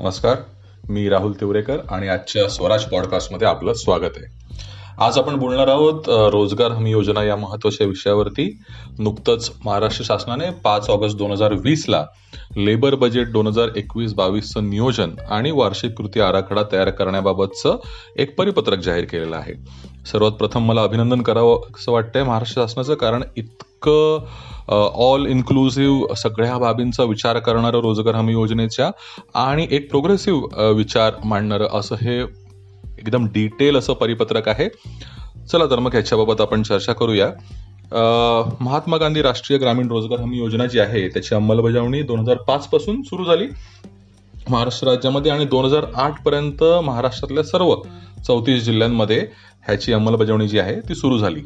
नमस्कार मी राहुल तिवरेकर आणि आजच्या स्वराज पॉडकास्टमध्ये आपलं स्वागत आहे. आज आपण बोलणार आहोत रोजगार हमी योजना या महत्त्वाच्या विषयावरती. नुकतंच महाराष्ट्र शासनाने पाच ऑगस्ट दोन हजार वीसला लेबर बजेट दोन हजार एकवीस बावीसचं नियोजन आणि वार्षिक कृती आराखडा तयार करण्याबाबतचं एक परिपत्रक जाहीर केलेलं आहे. सर्वात प्रथम मला अभिनंदन करावं असं वाटतंय महाराष्ट्र शासनाचं कारण इतकं ऑल इन्क्लुझिव्ह सगळ्या बाबींचा विचार करणारं रोजगार हमी योजनेच्या आणि एक प्रोग्रेसिव्ह विचार मांडणारं असं हे एकदम डिटेल असं परिपत्रक आहे. चला तर मग ह्याच्याबाबत आपण चर्चा करूया. महात्मा गांधी राष्ट्रीय ग्रामीण रोजगार हमी योजना जी आहे त्याची अंमलबजावणी दोन हजार पाचपासून सुरू झाली. महाराष्ट्र राज्यामध्ये आणि दोन हजार आठ पर्यंत महाराष्ट्रातल्या सर्व चौतीस जिल्ह्यांमध्ये ह्याची अंमलबजावणी जी आहे ती सुरू झाली.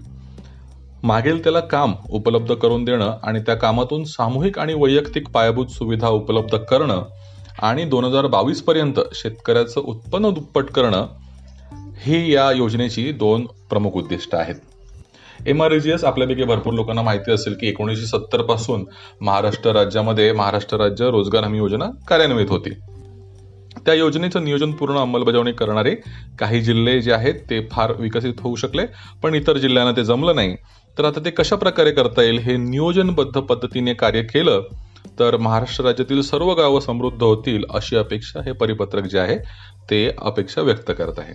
मागेल त्याला काम उपलब्ध करून देणं आणि त्या कामातून सामूहिक आणि वैयक्तिक पायाभूत सुविधा उपलब्ध करणं आणि दोन हजार बावीस पर्यंत शेतकऱ्याचं उत्पन्न दुप्पट करणं ही या योजनेची दोन प्रमुख उद्दिष्ट आहेत. एम आर एस आपल्यापैकी भरपूर लोकांना माहिती असेल की एकोणीसशे सत्तरपासून महाराष्ट्र राज्यामध्ये महाराष्ट्र राज्य रोजगार हमी योजना कार्यान्वित होती. त्या योजनेचं नियोजन पूर्ण अंमलबजावणी करणारे काही जिल्हे जे आहेत ते फार विकसित होऊ शकले पण इतर जिल्ह्यांना ते जमलं नाही. तर आता ते कशा प्रकारे करता येईल हे नियोजनबद्ध पद्धतीने कार्य केलं तर महाराष्ट्र राज्यातील सर्व गावं समृद्ध होतील अशी अपेक्षा हे परिपत्रक जे आहे ते अपेक्षा व्यक्त करत आहे.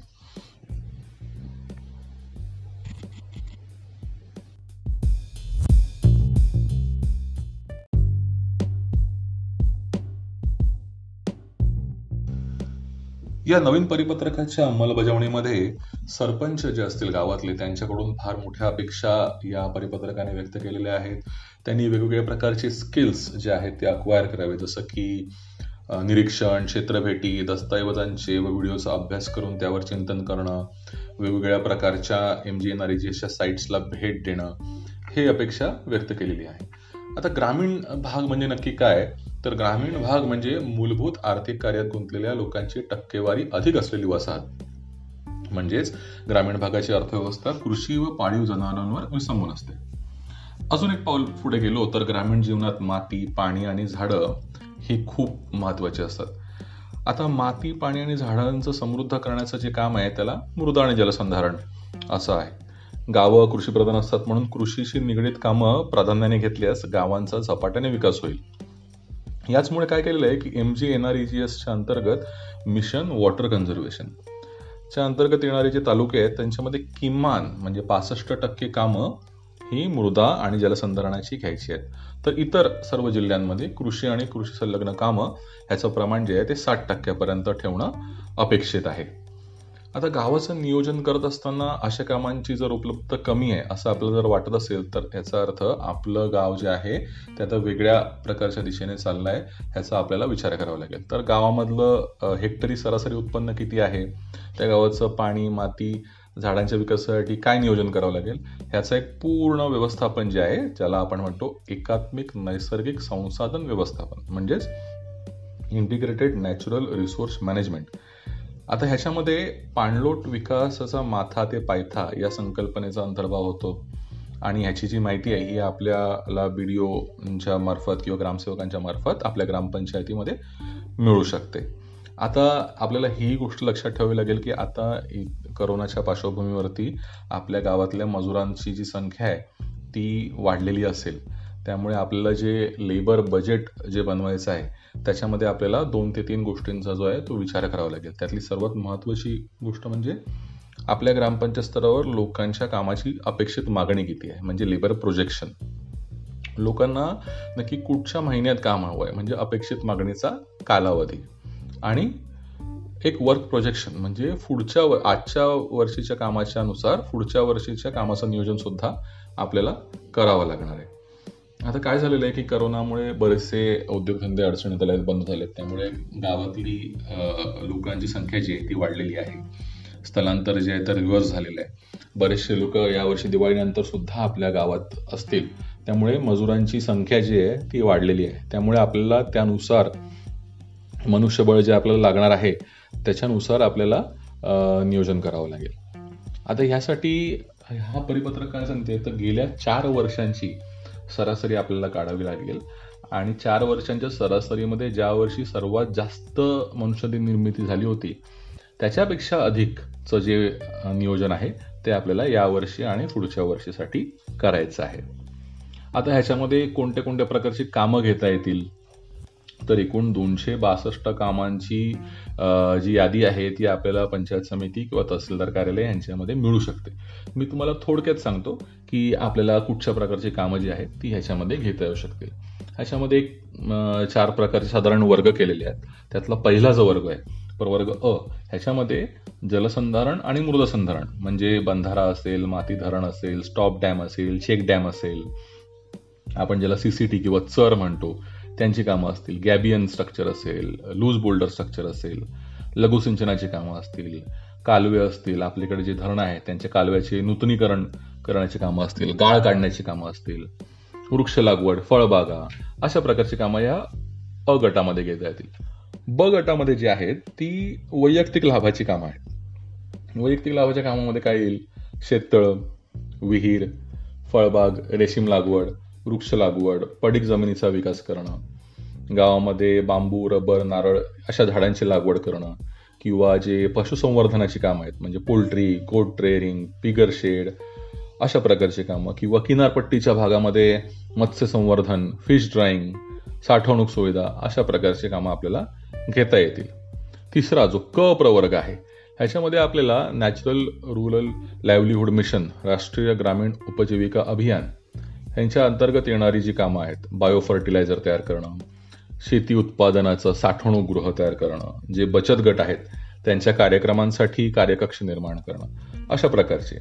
या नवीन परिपत्रकाच्या अंमलबजावणीमध्ये सरपंच जे असतील गावातले त्यांच्याकडून फार मोठ्या अपेक्षा या परिपत्रकाने व्यक्त केलेल्या आहेत. त्यांनी वेगवेगळ्या प्रकारचे स्किल्स जे आहेत ते अक्वायर करावे जसं की निरीक्षण क्षेत्रभेटी दस्तऐवजांचे व व्हिडिओचा अभ्यास करून त्यावर चिंतन करणं वेगवेगळ्या प्रकारच्या एम जी एन आर जीएसच्या साईट्सला भेट देणं हे अपेक्षा व्यक्त केलेली आहे. आता ग्रामीण भाग म्हणजे नक्की काय? तर ग्रामीण भाग म्हणजे मूलभूत आर्थिक कार्यात गुंतलेल्या लोकांची टक्केवारी अधिक असलेली वसाहत. म्हणजेच ग्रामीण भागाची अर्थव्यवस्था कृषी व पाळीव जनावरांवर विसंबून असते. अजून एक पाऊल पुढे गेलो तर ग्रामीण जीवनात माती पाणी आणि झाडं ही खूप महत्वाची असतात. आता माती पाणी आणि झाडांचं समृद्ध करण्याचं जे काम आहे त्याला मृदा आणि जलसंधारण असं आहे. गावं कृषीप्रधान असतात म्हणून कृषीशी निगडीत कामं प्राधान्याने घेतल्यास गावांचा झपाट्याने विकास होईल. याचमुळे काय केलेलं आहे की M G N R E G एसच्या अंतर्गत मिशन वॉटर कन्झर्वेशन च्या अंतर्गत येणारे जे तालुके आहेत त्यांच्यामध्ये किमान म्हणजे पासष्ट टक्के कामं ही मृदा आणि जलसंधारणाची घ्यायची आहेत. तर इतर सर्व जिल्ह्यांमध्ये कृषी आणि कृषी संलग्न कामं ह्याचं प्रमाण जे आहे ते साठ टक्क्यापर्यंत ठेवणं अपेक्षित आहे. आता गावाचं नियोजन करत असताना अशा कामांची जर उपलब्ध कमी आहे असं आपल्याला जर वाटत असेल तर याचा अर्थ आपलं गाव जे आहे ते आता वेगळ्या प्रकारच्या दिशेने चाललं आहे ह्याचा आपल्याला विचार करावा लागेल. तर गावामधलं हेक्टरी सरासरी उत्पन्न किती आहे? त्या गावाचं पाणी माती झाडांच्या विकासासाठी काय नियोजन करावं लागेल? ह्याचं एक पूर्ण व्यवस्थापन जे आहे ज्याला आपण म्हणतो एकात्मिक नैसर्गिक संसाधन व्यवस्थापन म्हणजेच इंटिग्रेटेड नॅचरल रिसोर्स मॅनेजमेंट आता ह्याच्यामध्ये पाणलोट विकासाचा माथा ते पायथा या संकल्पनेचा अंतर्भाव होतो. आणि ह्याची जी माहिती आहे ही आपल्याला बी डी ओच्या मार्फत किंवा ग्रामसेवकांच्या मार्फत आपल्या ग्रामपंचायतीमध्ये मिळू शकते. आता आपल्याला ही गोष्ट लक्षात ठेवावी लागेल की आता करोनाच्या पार्श्वभूमीवरती आपल्या गावातल्या मजुरांची जी संख्या आहे ती वाढलेली असेल. त्यामुळे आपल्याला जे लेबर बजेट जे बनवायचं आहे त्याच्यामध्ये आपल्याला दोन ते तीन गोष्टींचा जो आहे तो विचार करावा लागेल. त्यातली सर्वात महत्त्वाची गोष्ट म्हणजे आपल्या ग्रामपंचायत स्तरावर लोकांच्या कामाची अपेक्षित मागणी किती आहे? म्हणजे लेबर प्रोजेक्शन लोकांना नक्की कुठच्या महिन्यात काम हवं आहे? म्हणजे अपेक्षित मागणीचा कालावधी. आणि एक वर्क प्रोजेक्शन म्हणजे पुढच्या आजच्या वर्षीच्या कामाच्या नुसार पुढच्या वर्षीच्या कामाचं नियोजन सुद्धा आपल्याला करावं लागणार आहे. आता काय झालेलं आहे की करोनामुळे बरेचसे उद्योगधंदे अडचणीत आले बंद झालेत. त्यामुळे गावातली लोकांची संख्या जी आहे ती वाढलेली आहे. स्थलांतर जे आहे तर रिव्हर्स झालेलं आहे. बरेचसे लोक यावर्षी दिवाळीनंतर सुद्धा आपल्या गावात असतील. त्यामुळे मजुरांची संख्या जी आहे ती वाढलेली आहे. त्यामुळे आपल्याला त्यानुसार मनुष्यबळ जे आपल्याला लागणार आहे त्याच्यानुसार आपल्याला नियोजन करावं लागेल. आता ह्यासाठी हा परिपत्रक काय सांगते? तर गेल्या चार वर्षांची सरासरी आपल्याला काढावी लागेल. आणि चार वर्षांच्या सरासरीमध्ये ज्या वर्षी सर्वात जास्त मनुष्यदिन निर्मिती झाली होती त्याच्यापेक्षा अधिकचं जे नियोजन आहे ते आपल्याला या वर्षी आणि पुढच्या वर्षीसाठी करायचं आहे. आता ह्याच्यामध्ये कोणत्या कोणत्या प्रकारची कामं घेता येतील? तर एकूण दोनशे बासष्ट कामांची जी यादी आहे ती आपल्याला पंचायत समिती किंवा तहसीलदार कार्यालय यांच्यामध्ये मिळू शकते. मी तुम्हाला थोडक्यात सांगतो की आपल्याला कुठच्या प्रकारची कामं जी आहेत ती ह्याच्यामध्ये घेता येऊ शकतील ह्याच्यामध्ये एक चार प्रकारचे साधारण वर्ग केलेले आहेत. त्यातला पहिला जो वर्ग आहे प्रवर्ग अ. ह्याच्यामध्ये जलसंधारण आणि मृदसंधारण म्हणजे बंधारा असेल माती धरण असेल स्टॉप डॅम असेल चेक डॅम असेल. आपण ज्याला सीसीटी किंवा चर म्हणतो त्यांची कामं असतील. गॅबियन स्ट्रक्चर असेल लूज बोल्डर स्ट्रक्चर असेल लघुसिंचनाची कामं असतील कालवे असतील आपल्याकडे जे धरणं आहेत त्यांच्या कालव्याचे नूतनीकरण करण्याची कामं असतील गाळ काढण्याची कामं असतील वृक्ष लागवड फळबागा अशा प्रकारची कामं या अ गटामध्ये घेता येतील. ब गटामध्ये जी आहेत ती वैयक्तिक लाभाची कामं आहेत. वैयक्तिक लाभाच्या कामामध्ये काय येईल? शेततळ विहीर फळबाग रेशीम लागवड वृक्ष लागवड पडीक जमिनीचा विकास करणं गावामध्ये बांबू रबर नारळ अशा झाडांची लागवड करणं किंवा जे पशुसंवर्धनाची कामं आहेत म्हणजे poultry goat rearing piggery shed अशा प्रकारची कामं किंवा किनारपट्टीच्या भागामध्ये मत्स्य संवर्धन फिश ड्राईंग साठवणूक सुविधा अशा प्रकारची कामं आपल्याला घेता येतील. तिसरा जो क प्रवर्ग आहे ह्याच्यामध्ये आपल्याला नॅचरल रुरल लाईव्हलीहूड मिशन राष्ट्रीय ग्रामीण उपजीविका अभियान यांच्या अंतर्गत येणारी जी कामं आहेत बायो फर्टिलायझर तयार करणं शेती उत्पादनाचं साठवणूक गृह तयार करणं जे बचत गट आहेत त्यांच्या कार्यक्रमांसाठी कार्यकक्ष निर्माण करणं अशा प्रकारचे.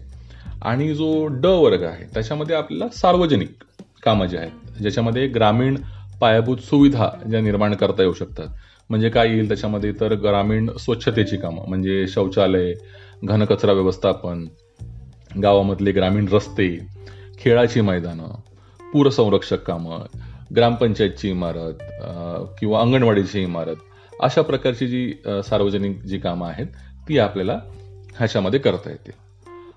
आणि जो ड वर्ग आहे त्याच्यामध्ये आपल्याला सार्वजनिक कामं जे आहेत ज्याच्यामध्ये ग्रामीण पायाभूत सुविधा ज्या निर्माण करता येऊ शकतात. म्हणजे काय येईल त्याच्यामध्ये तर ग्रामीण स्वच्छतेची कामं म्हणजे शौचालय घनकचरा व्यवस्थापन गावामधले ग्रामीण रस्ते खेळाची मैदानं पूरसंरक्षक कामं ग्रामपंचायतची इमारत किंवा अंगणवाडीची इमारत अशा प्रकारची जी सार्वजनिक जी कामं आहेत ती आपल्याला ह्याच्यामध्ये करता येते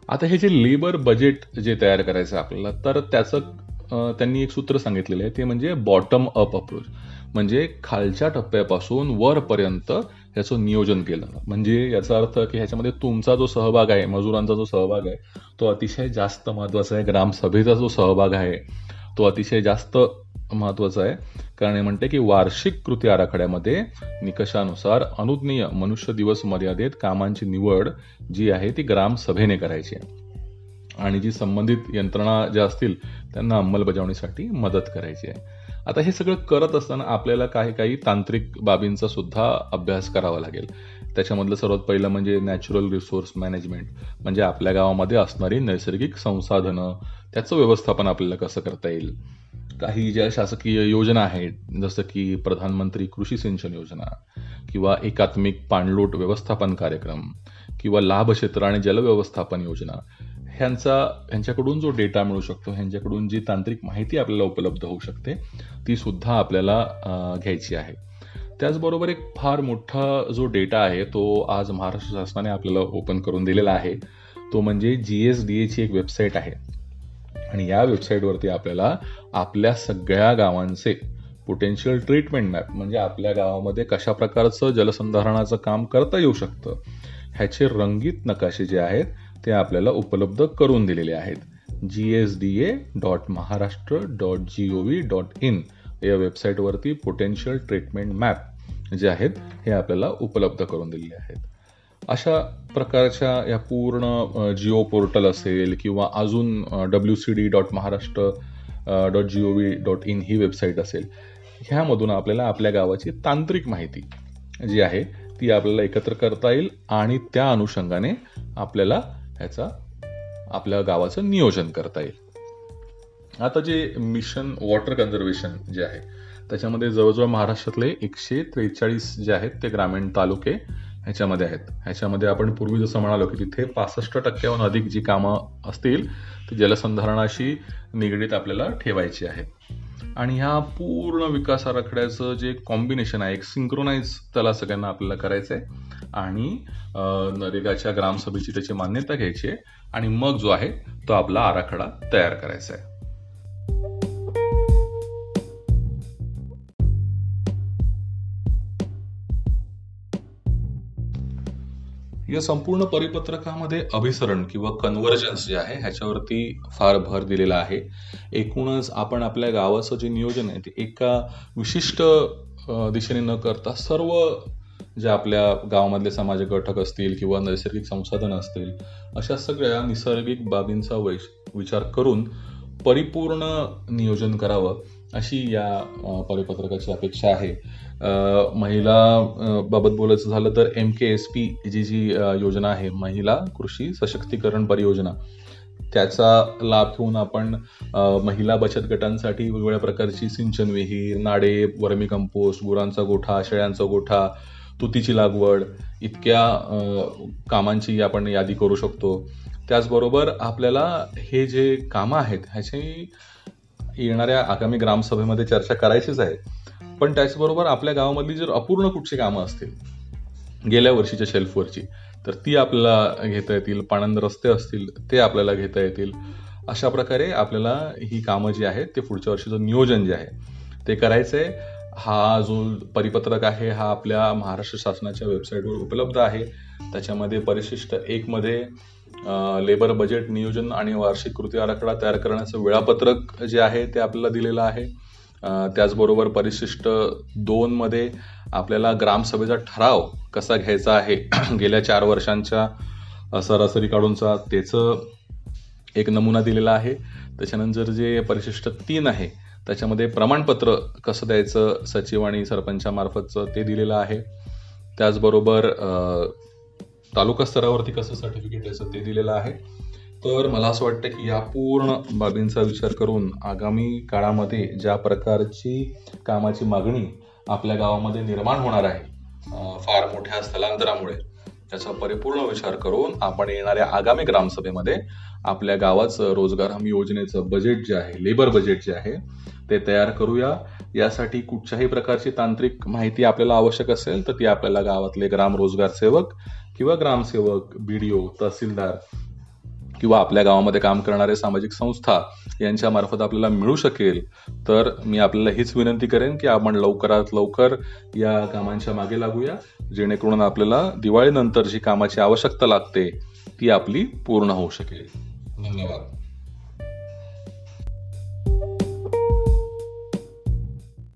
आता हे जे लेबर बजेट जे तयार करायचं आपल्याला तर त्याचं त्यांनी एक सूत्र सांगितलेलं आहे ते म्हणजे बॉटम अप अप्रोच म्हणजे खालच्या टप्प्यापासून वरपर्यंत याचं नियोजन केलं म्हणजे याचा अर्थ की ह्याच्यामध्ये तुमचा जो सहभाग आहे मजुरांचा जो सहभाग आहे तो अतिशय जास्त महत्त्वाचा आहे ग्रामसभेचा जो सहभाग आहे तो अतिशय जास्त महत्त्वाचा आहे. कारण हे म्हणते की वार्षिक कृती आराखड्यामध्ये निकषानुसार अनुज्ञेय मनुष्य दिवस मर्यादेत कामांची निवड जी आहे ती ग्रामसभेने करायची आहे. आणि जी संबंधित यंत्रणा ज्या असतील त्यांना अंमलबजावणीसाठी मदत करायची आहे. आता हे सगळं करत असताना आपल्याला काही काही तांत्रिक बाबींचा सुद्धा अभ्यास करावा लागेल. त्याच्यामधलं सर्वात पहिलं म्हणजे नॅचरल रिसोर्स मॅनेजमेंट म्हणजे आपल्या गावामध्ये असणारी नैसर्गिक संसाधनं त्याचं व्यवस्थापन आपल्याला कसं करता येईल? काही ज्या शासकीय योजना आहेत जसं की प्रधानमंत्री कृषी सिंचन योजना किंवा एकात्मिक पाणलोट व्यवस्थापन कार्यक्रम किंवा लाभ क्षेत्र आणि जलव्यवस्थापन योजना ह्यांचा ह्यांच्याकडून जो डेटा मिळू शकतो ह्यांच्याकडून जी तांत्रिक माहिती आपल्याला उपलब्ध होऊ शकते ती सुद्धा आपल्याला घ्यायची आहे. त्याचबरोबर एक फार मोठा जो डेटा आहे तो आज महाराष्ट्र शासनाने आपल्याला ओपन करून दिलेला आहे. तो म्हणजे जी एस डी एची एक वेबसाईट आहे. आणि या वेबसाईटवरती आपल्याला आपल्या सगळ्या गावांचे पोटेन्शियल ट्रीटमेंट मॅप म्हणजे आपल्या गावामध्ये कशा प्रकारचं जलसंधारणाचं काम करता येऊ शकतं ह्याचे रंगीत नकाशे जे आहेत ते आपल्याला उपलब्ध करून दिलेले आहेत. G S D A dot Maharashtra dot G O V dot in या वेबसाईटवरती पोटेन्शियल ट्रीटमेंट मॅप जे आहेत हे आपल्याला उपलब्ध करून दिलेले आहेत. अशा प्रकारच्या या पूर्ण जिओ पोर्टल असेल किंवा अजून W C D dot Maharashtra dot G O V dot in he website असेल ह्यामधून आपल्याला आपल्या गावाची तांत्रिक माहिती जी आहे ती आपल्याला एकत्र करता येईल आणि त्या अनुषंगाने आपल्याला ह्याचा आपल्या गावाचं नियोजन करता येईल. आता जे मिशन वॉटर कन्झर्वेशन जे आहे त्याच्यामध्ये जवळजवळ महाराष्ट्रातले एकशे त्रेचाळीस जे आहेत ते ग्रामीण तालुके ह्याच्यामध्ये आहेत. ह्याच्यामध्ये आपण पूर्वी जसं म्हणालो की तिथे पासष्ट टक्क्याहून अधिक जी कामं असतील ती जलसंधारणाशी निगडीत आपल्याला ठेवायची आहेत. आणि ह्या पूर्ण विकास आराखड्याचं जे कॉम्बिनेशन आहे एक सिंक्रोनाइज त्याला सगळ्यांना आपल्याला करायचं आहे आणि नरेगाच्या ग्रामसभेची त्याची मान्यता घ्यायची आहे. आणि मग जो आहे तो आपला आराखडा तयार करायचा आहे. या संपूर्ण परिपत्रकामध्ये अभिसरण किंवा कन्व्हर्जन्स जे आहे ह्याच्यावरती फार भर दिलेला आहे. एकूणच आपण आपल्या गावाचं जे नियोजन आहे ते एका विशिष्ट दिशेने न करता सर्व जे आपल्या गावामधले सामाजिक घटक असतील किंवा नैसर्गिक संसाधन असतील अशा सगळ्या निसर्गिक बाबींचा विचार करून परिपूर्ण नियोजन करावं अशी या परिपत्रकाची अपेक्षा आहे. महिला बाबत बोलायचं झालं तर M K S P G G योजना आहे महिला कृषी सशक्तीकरण परियोजना. त्याचा लाभ घेऊन आपण महिला बचत गटांसाठी वेगवेगळ्या प्रकारची सिंचन विहीर नाडे वर्मी कंपोस्ट गुरांचा गोठा शेळ्यांचा गोठा तुतीची लागवड इतक्या कामांची आपण यादी करू शकतो. त्याचबरोबर आपल्याला हे जे कामं आहेत ह्याची येणाऱ्या आगामी ग्रामसभेमध्ये चर्चा करायचीच आहे. पण त्याचबरोबर आपल्या गावामधली जर अपूर्ण कुठची कामं असतील गेल्या वर्षीच्या शेल्फवरची तर ती आपल्याला घेता येतील पाणंद रस्ते असतील ते आपल्याला घेता येतील. अशा प्रकारे आपल्याला ही कामं जी आहेत ते पुढच्या वर्षीचं नियोजन जे आहे ते करायचं आहे हा जो परिपत्रक आहे हा आपल्या महाराष्ट्र शासनाच्या वेबसाईटवर उपलब्ध आहे. त्याच्यामध्ये परिशिष्ट एकमध्ये लेबर बजेट नियोजन आणि वार्षिक कृती आराखडा तयार करण्याचं वेळापत्रक जे आहे ते आपल्याला दिलेलं आहे. त्याचबरोबर परिशिष्ट दोनमध्ये आपल्याला ग्रामसभेचा ठराव कसा घ्यायचा आहे गेल्या चार वर्षांच्या सरासरी काढूनचा त्याचं एक नमुना दिलेला आहे. त्याच्यानंतर जे परिशिष्ट तीन आहे त्याच्यामध्ये प्रमाणपत्र कसं द्यायचं सचिव आणि सरपंचामार्फतचं ते दिलेलं आहे. त्याचबरोबर तालुका स्तरावरती कसं सर्टिफिकेट द्यायचं ते दिलेलं आहे. तर मला असं वाटतं की या पूर्ण बाबींचा विचार करून आगामी काळामध्ये ज्या प्रकारची कामाची मागणी आपल्या गावामध्ये निर्माण होणार आहे फार मोठ्या स्थलांतरामुळे त्याचा परिपूर्ण विचार करून आपण येणाऱ्या आगामी ग्रामसभेमध्ये आपल्या गावाचं रोजगार हमी योजनेचं बजेट जे आहे लेबर बजेट जे आहे ते तयार करूया. यासाठी कुठच्याही प्रकारची तांत्रिक माहिती आपल्याला आवश्यक असेल तर ती आपल्याला गावातले ग्राम रोजगार सेवक किंवा ग्रामसेवक बीडीओ तहसीलदार किंवा आपल्या गावामध्ये काम करणारे सामाजिक संस्था यांच्या मार्फत आपल्याला मिळू शकेल. तर मी आपल्याला हीच विनंती करेन की आपण लवकरात लवकर या कामांच्या मागे लागूया जेणेकरून आपल्याला दिवाळीनंतर जी कामाची आवश्यकता लागते ती आपली पूर्ण होऊ शकेल. धन्यवाद.